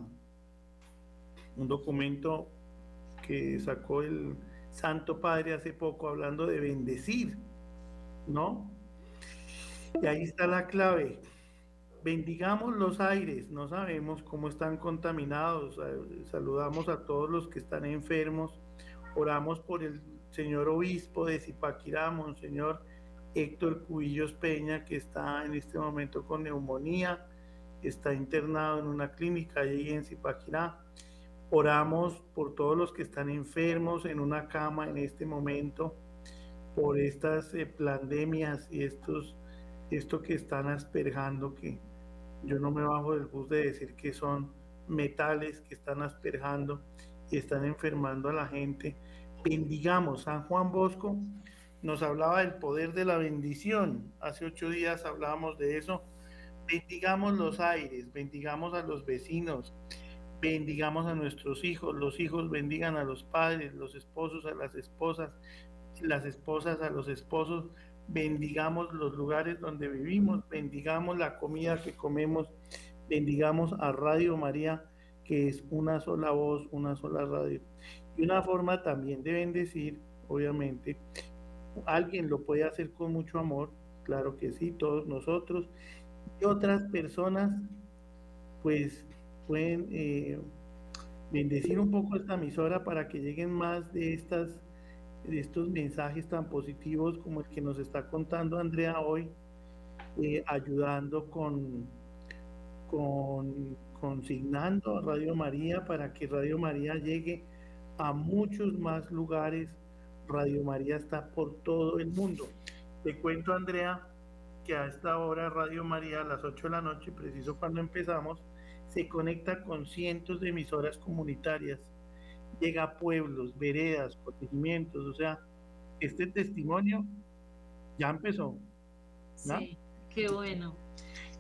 un documento que sacó el Santo Padre hace poco hablando de bendecir, ¿no? Y ahí está la clave. Bendigamos los aires, no sabemos cómo están contaminados. Saludamos a todos los que están enfermos. Oramos por el señor obispo de Zipaquirá, Monseñor Héctor Cubillos Peña, que está en este momento con neumonía, está internado en una clínica allí en Zipaquirá. Oramos por todos los que están enfermos en una cama en este momento, por estas eh, pandemias y estos, esto que están asperjando, que yo no me bajo del bus de decir que son metales que están asperjando y están enfermando a la gente bendigamos. San Juan Bosco nos hablaba del poder de la bendición. Hace ocho días hablábamos de eso. Bendigamos los aires, bendigamos a los vecinos, bendigamos a nuestros hijos, los hijos bendigan a los padres, los esposos a las esposas, las esposas a los esposos, bendigamos los lugares donde vivimos, bendigamos la comida que comemos, bendigamos a Radio María, que es una sola voz, una sola radio. Y una forma también de bendecir, obviamente, alguien lo puede hacer con mucho amor, claro que sí, todos nosotros, y otras personas, pues pueden eh, bendecir un poco esta emisora para que lleguen más de estas estos mensajes tan positivos como el que nos está contando Andrea hoy, eh, ayudando con, con consignando a Radio María para que Radio María llegue a muchos más lugares. Radio María está por todo el mundo. Te cuento, Andrea, que a esta hora Radio María, a las 8 de la noche, preciso cuando empezamos, se conecta con cientos de emisoras comunitarias. Llega a pueblos, veredas, protegimientos. O sea, este testimonio ya empezó. Sí, qué bueno.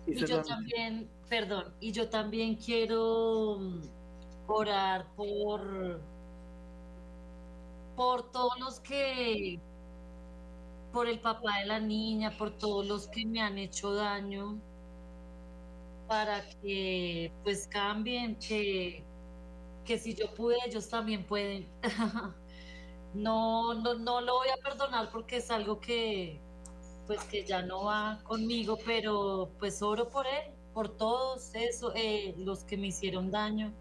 y yo también, perdón, y yo también quiero mm, orar por por todos los que, por el papá de la niña, por todos los que me han hecho daño, para que pues cambien, que, que si yo pude, ellos también pueden. no, no, no lo voy a perdonar porque es algo que pues que ya no va conmigo, pero pues oro por él, por todos eso, eh, los que me hicieron daño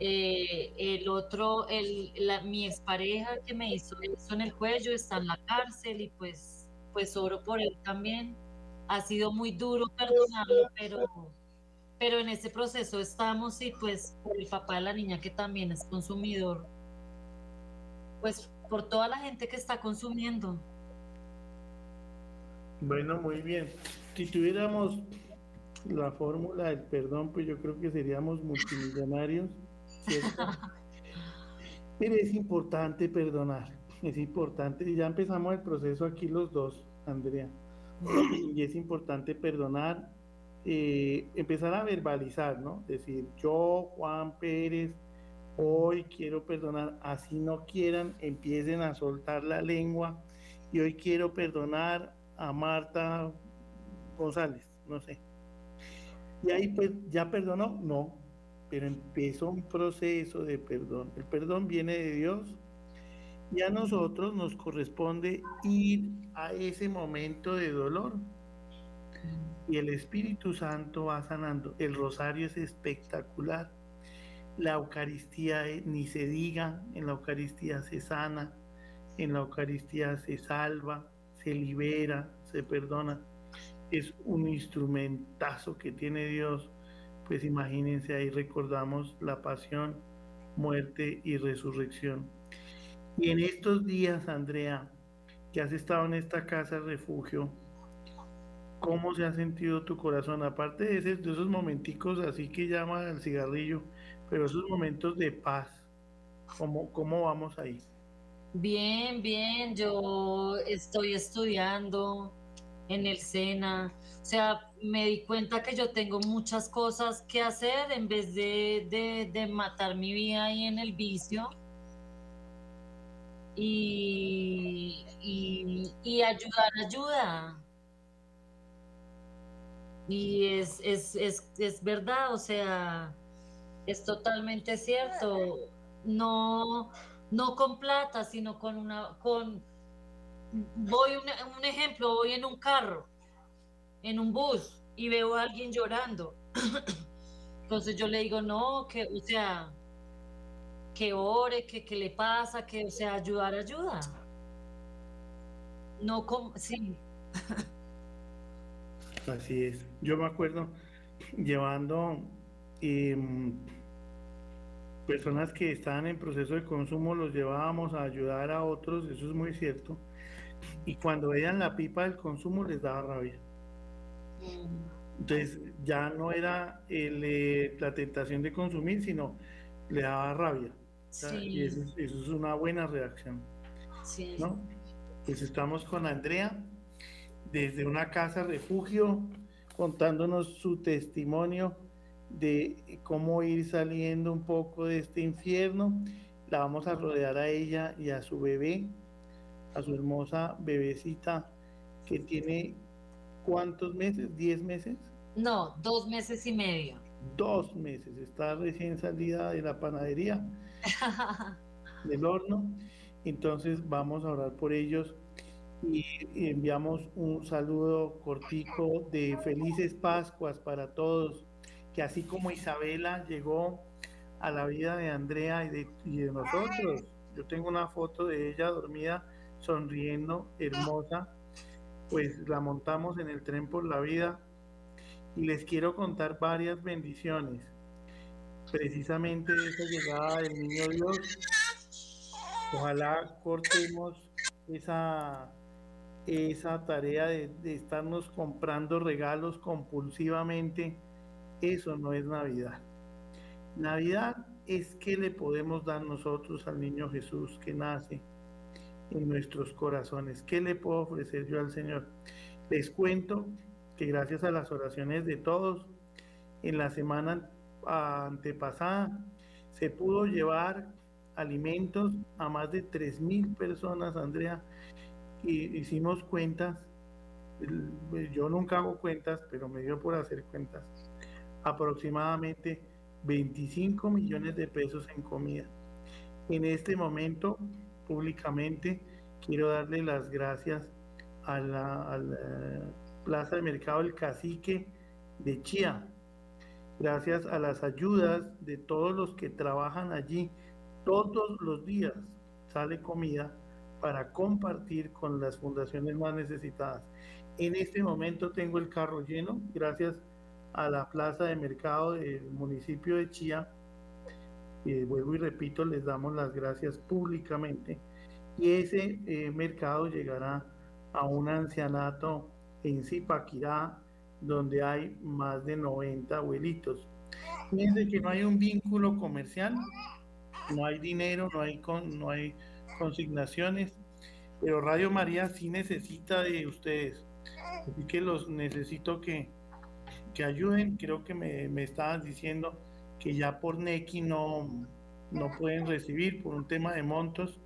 eh, el otro, el, la, mi expareja que me hizo eso en el cuello está en la cárcel y pues, pues oro por él también. Ha sido muy duro perdonarlo, pero, pero en ese proceso estamos y pues por el papá de la niña que también es consumidor, pues por toda la gente que está consumiendo. Bueno, muy bien. Si tuviéramos la fórmula del perdón, pues yo creo que seríamos multimillonarios Pero es importante perdonar, es importante, ya empezamos el proceso aquí los dos, Andrea, y es importante perdonar, eh, empezar a verbalizar, ¿no? Decir, yo, Juan Pérez, hoy quiero perdonar, así no quieran, empiecen a soltar la lengua, y hoy quiero perdonar a Marta González, no sé. Y ahí pues, ¿ya perdonó? No, pero empezó un proceso de perdón. El perdón viene de Dios y a nosotros nos corresponde ir a ese momento de dolor. Y el Espíritu Santo va sanando. El rosario es espectacular. La Eucaristía eh, ni se diga, en la Eucaristía se sana, en la Eucaristía se salva, se libera, se perdona. Es un instrumentazo que tiene Dios. Pues imagínense, ahí recordamos la pasión, muerte y resurrección. Y en estos días, Andrea, que has estado en esta casa refugio, ¿cómo se ha sentido tu corazón? Aparte de, de esos momenticos así que llama el cigarrillo, pero esos momentos de paz, ¿cómo, cómo vamos ahí? Bien, bien, yo estoy estudiando en el SENA, o sea, me di cuenta que yo tengo muchas cosas que hacer en vez de, de matar mi vida ahí en el vicio y, y, ayudar ayuda. Y es, es, es, es, verdad, o sea, es totalmente cierto. No, no con plata, sino con una, con, voy un, un ejemplo, voy en un carro, en un bus, y veo a alguien llorando. Entonces yo le digo, no, que, o sea, que ore, que, que le pasa, que, o sea, ayudar ayuda. No como, sí. Así es. Yo me acuerdo llevando em, personas que estaban en proceso de consumo, los llevábamos a ayudar a otros, eso es muy cierto. Y cuando veían la pipa del consumo les daba rabia. Entonces ya no era eh, la tentación de consumir, sino le daba rabia. Y eso, es una buena reacción. Sí. ¿no? Pues estamos con Andrea desde una casa refugio contándonos su testimonio de cómo ir saliendo un poco de este infierno. La vamos a rodear a ella y a su bebé, a su hermosa bebecita que tiene cuántos meses, diez meses. No, dos meses y medio. Dos meses, está recién salida de la panadería del horno. Entonces vamos a orar por ellos y enviamos un saludo cortico de felices Pascuas para todos, que así como Isabela llegó a la vida de Andrea y de, y de nosotros, yo tengo una foto de ella dormida, sonriendo, hermosa, pues la montamos en el tren por la vida. Y les quiero contar varias bendiciones. Precisamente esa llegada del niño Dios. Ojalá cortemos esa, esa tarea de, de estarnos comprando regalos compulsivamente. Eso no es Navidad. Navidad es que le podemos dar nosotros al niño Jesús que nace en nuestros corazones. ¿Qué le puedo ofrecer yo al Señor? Les cuento que gracias a las oraciones de todos, en la semana antepasada se pudo llevar alimentos a más de mil personas, Andrea, y hicimos cuentas, yo nunca hago cuentas, pero me dio por hacer cuentas, aproximadamente 25 millones de pesos en comida. En este momento, públicamente, quiero darle las gracias a la, a la Plaza de Mercado del Cacique de Chía, gracias a las ayudas de todos los que trabajan allí. Todos los días sale comida para compartir con las fundaciones más necesitadas. En este momento tengo el carro lleno gracias a la plaza de mercado del municipio de Chía. Y vuelvo y repito, les damos las gracias públicamente. Y ese eh, mercado llegará a un ancianato en Zipaquirá, donde hay más de 90 abuelitos. Fíjense que no hay un vínculo comercial, no hay dinero, no hay, con, no hay consignaciones, pero Radio María sí necesita de ustedes. Así que los necesito que, que ayuden. Creo que me, me estaban diciendo que ya por NECI no, no pueden recibir por un tema de montos,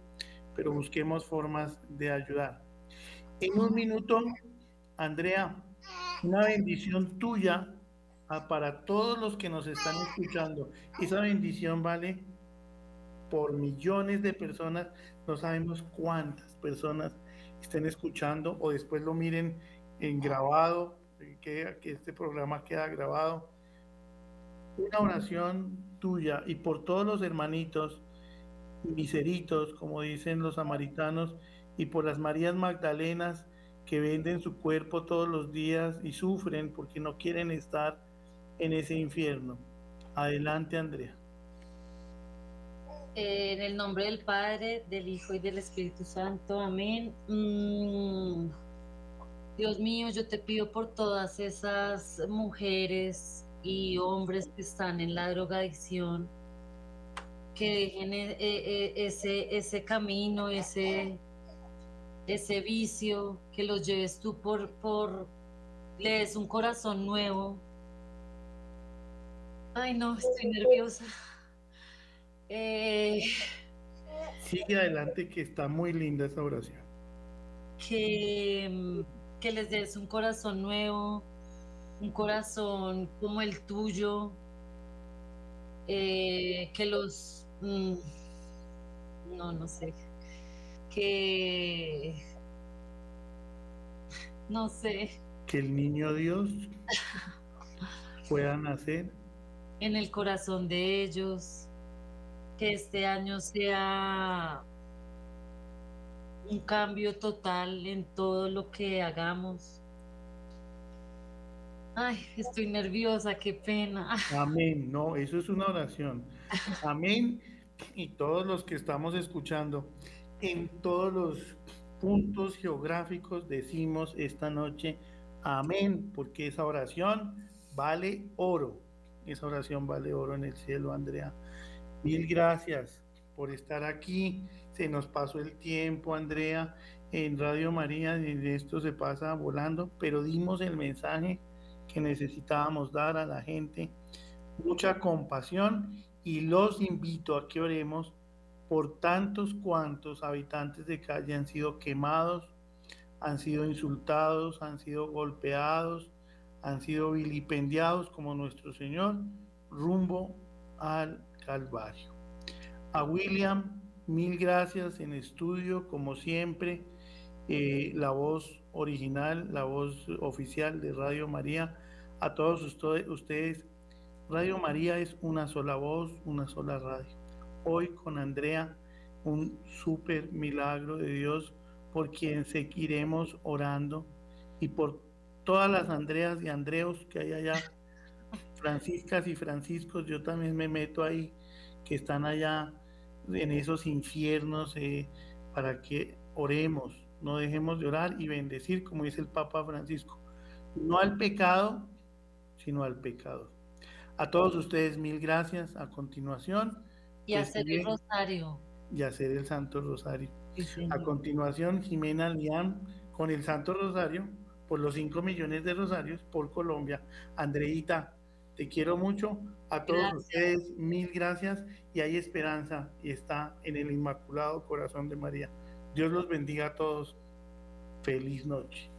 pero busquemos formas de ayudar. En un minuto, Andrea, una bendición tuya para todos los que nos están escuchando. Esa bendición vale por millones de personas, no sabemos cuántas personas estén escuchando o después lo miren en grabado, que, que este programa queda grabado. una oración tuya y por todos los hermanitos, miseritos, como dicen los samaritanos, y por las Marías Magdalenas que venden su cuerpo todos los días y sufren porque no quieren estar en ese infierno. Adelante, Andrea. En el nombre del Padre, del Hijo y del Espíritu Santo. Amén. Mm, Dios mío, yo te pido por todas esas mujeres y hombres que están en la drogadicción, que dejen e, e, e, ese, ese camino, ese, ese vicio, que los lleves tú por, por, le des un corazón nuevo. Ay, no, estoy nerviosa. Eh, Sigue adelante, que está muy linda esa oración. Que, mm, que les des un corazón nuevo, un corazón como el tuyo, eh, que los... Mm, no, no sé. Que... No sé. Que el niño Dios pueda nacer. En el corazón de ellos. Que este año sea un cambio total en todo lo que hagamos Ay, estoy nerviosa, qué pena. Amén. No, eso es una oración. Amén. Y todos los que estamos escuchando, en todos los puntos geográficos decimos esta noche, amén, porque esa oración vale oro. Esa oración vale oro en el cielo, Andrea. Mil gracias por estar aquí. Se nos pasó el tiempo, Andrea, en Radio María, y esto se pasa volando, pero dimos el mensaje que necesitábamos dar a la gente, mucha compasión y los invito a que oremos por tantos cuantos habitantes de calle han sido quemados, han sido insultados, han sido golpeados, han sido vilipendiados como nuestro Señor rumbo al Calvario. A William, mil gracias en estudio, como siempre, eh, la voz original, la voz oficial de Radio María a todos ustedes. Radio María es una sola voz, una sola radio. Hoy con Andrea, un súper milagro de Dios por quien seguiremos orando y por todas las Andreas y Andreos que hay allá, Franciscas y Franciscos, yo también me meto ahí, que están allá en esos infiernos, eh, para que oremos, no dejemos de orar y bendecir, como dice el Papa Francisco, no al pecado, sino al pecado. A todos ustedes mil gracias. A continuación. Y hacer el rosario. Y hacer el Santo Rosario. a continuación, Jimena Liam con el Santo Rosario por los 5 millones de rosarios por Colombia. Andreita, te quiero mucho. A todos ustedes, mil gracias. Y hay esperanza y está en el Inmaculado Corazón de María. Dios los bendiga a todos. Feliz noche.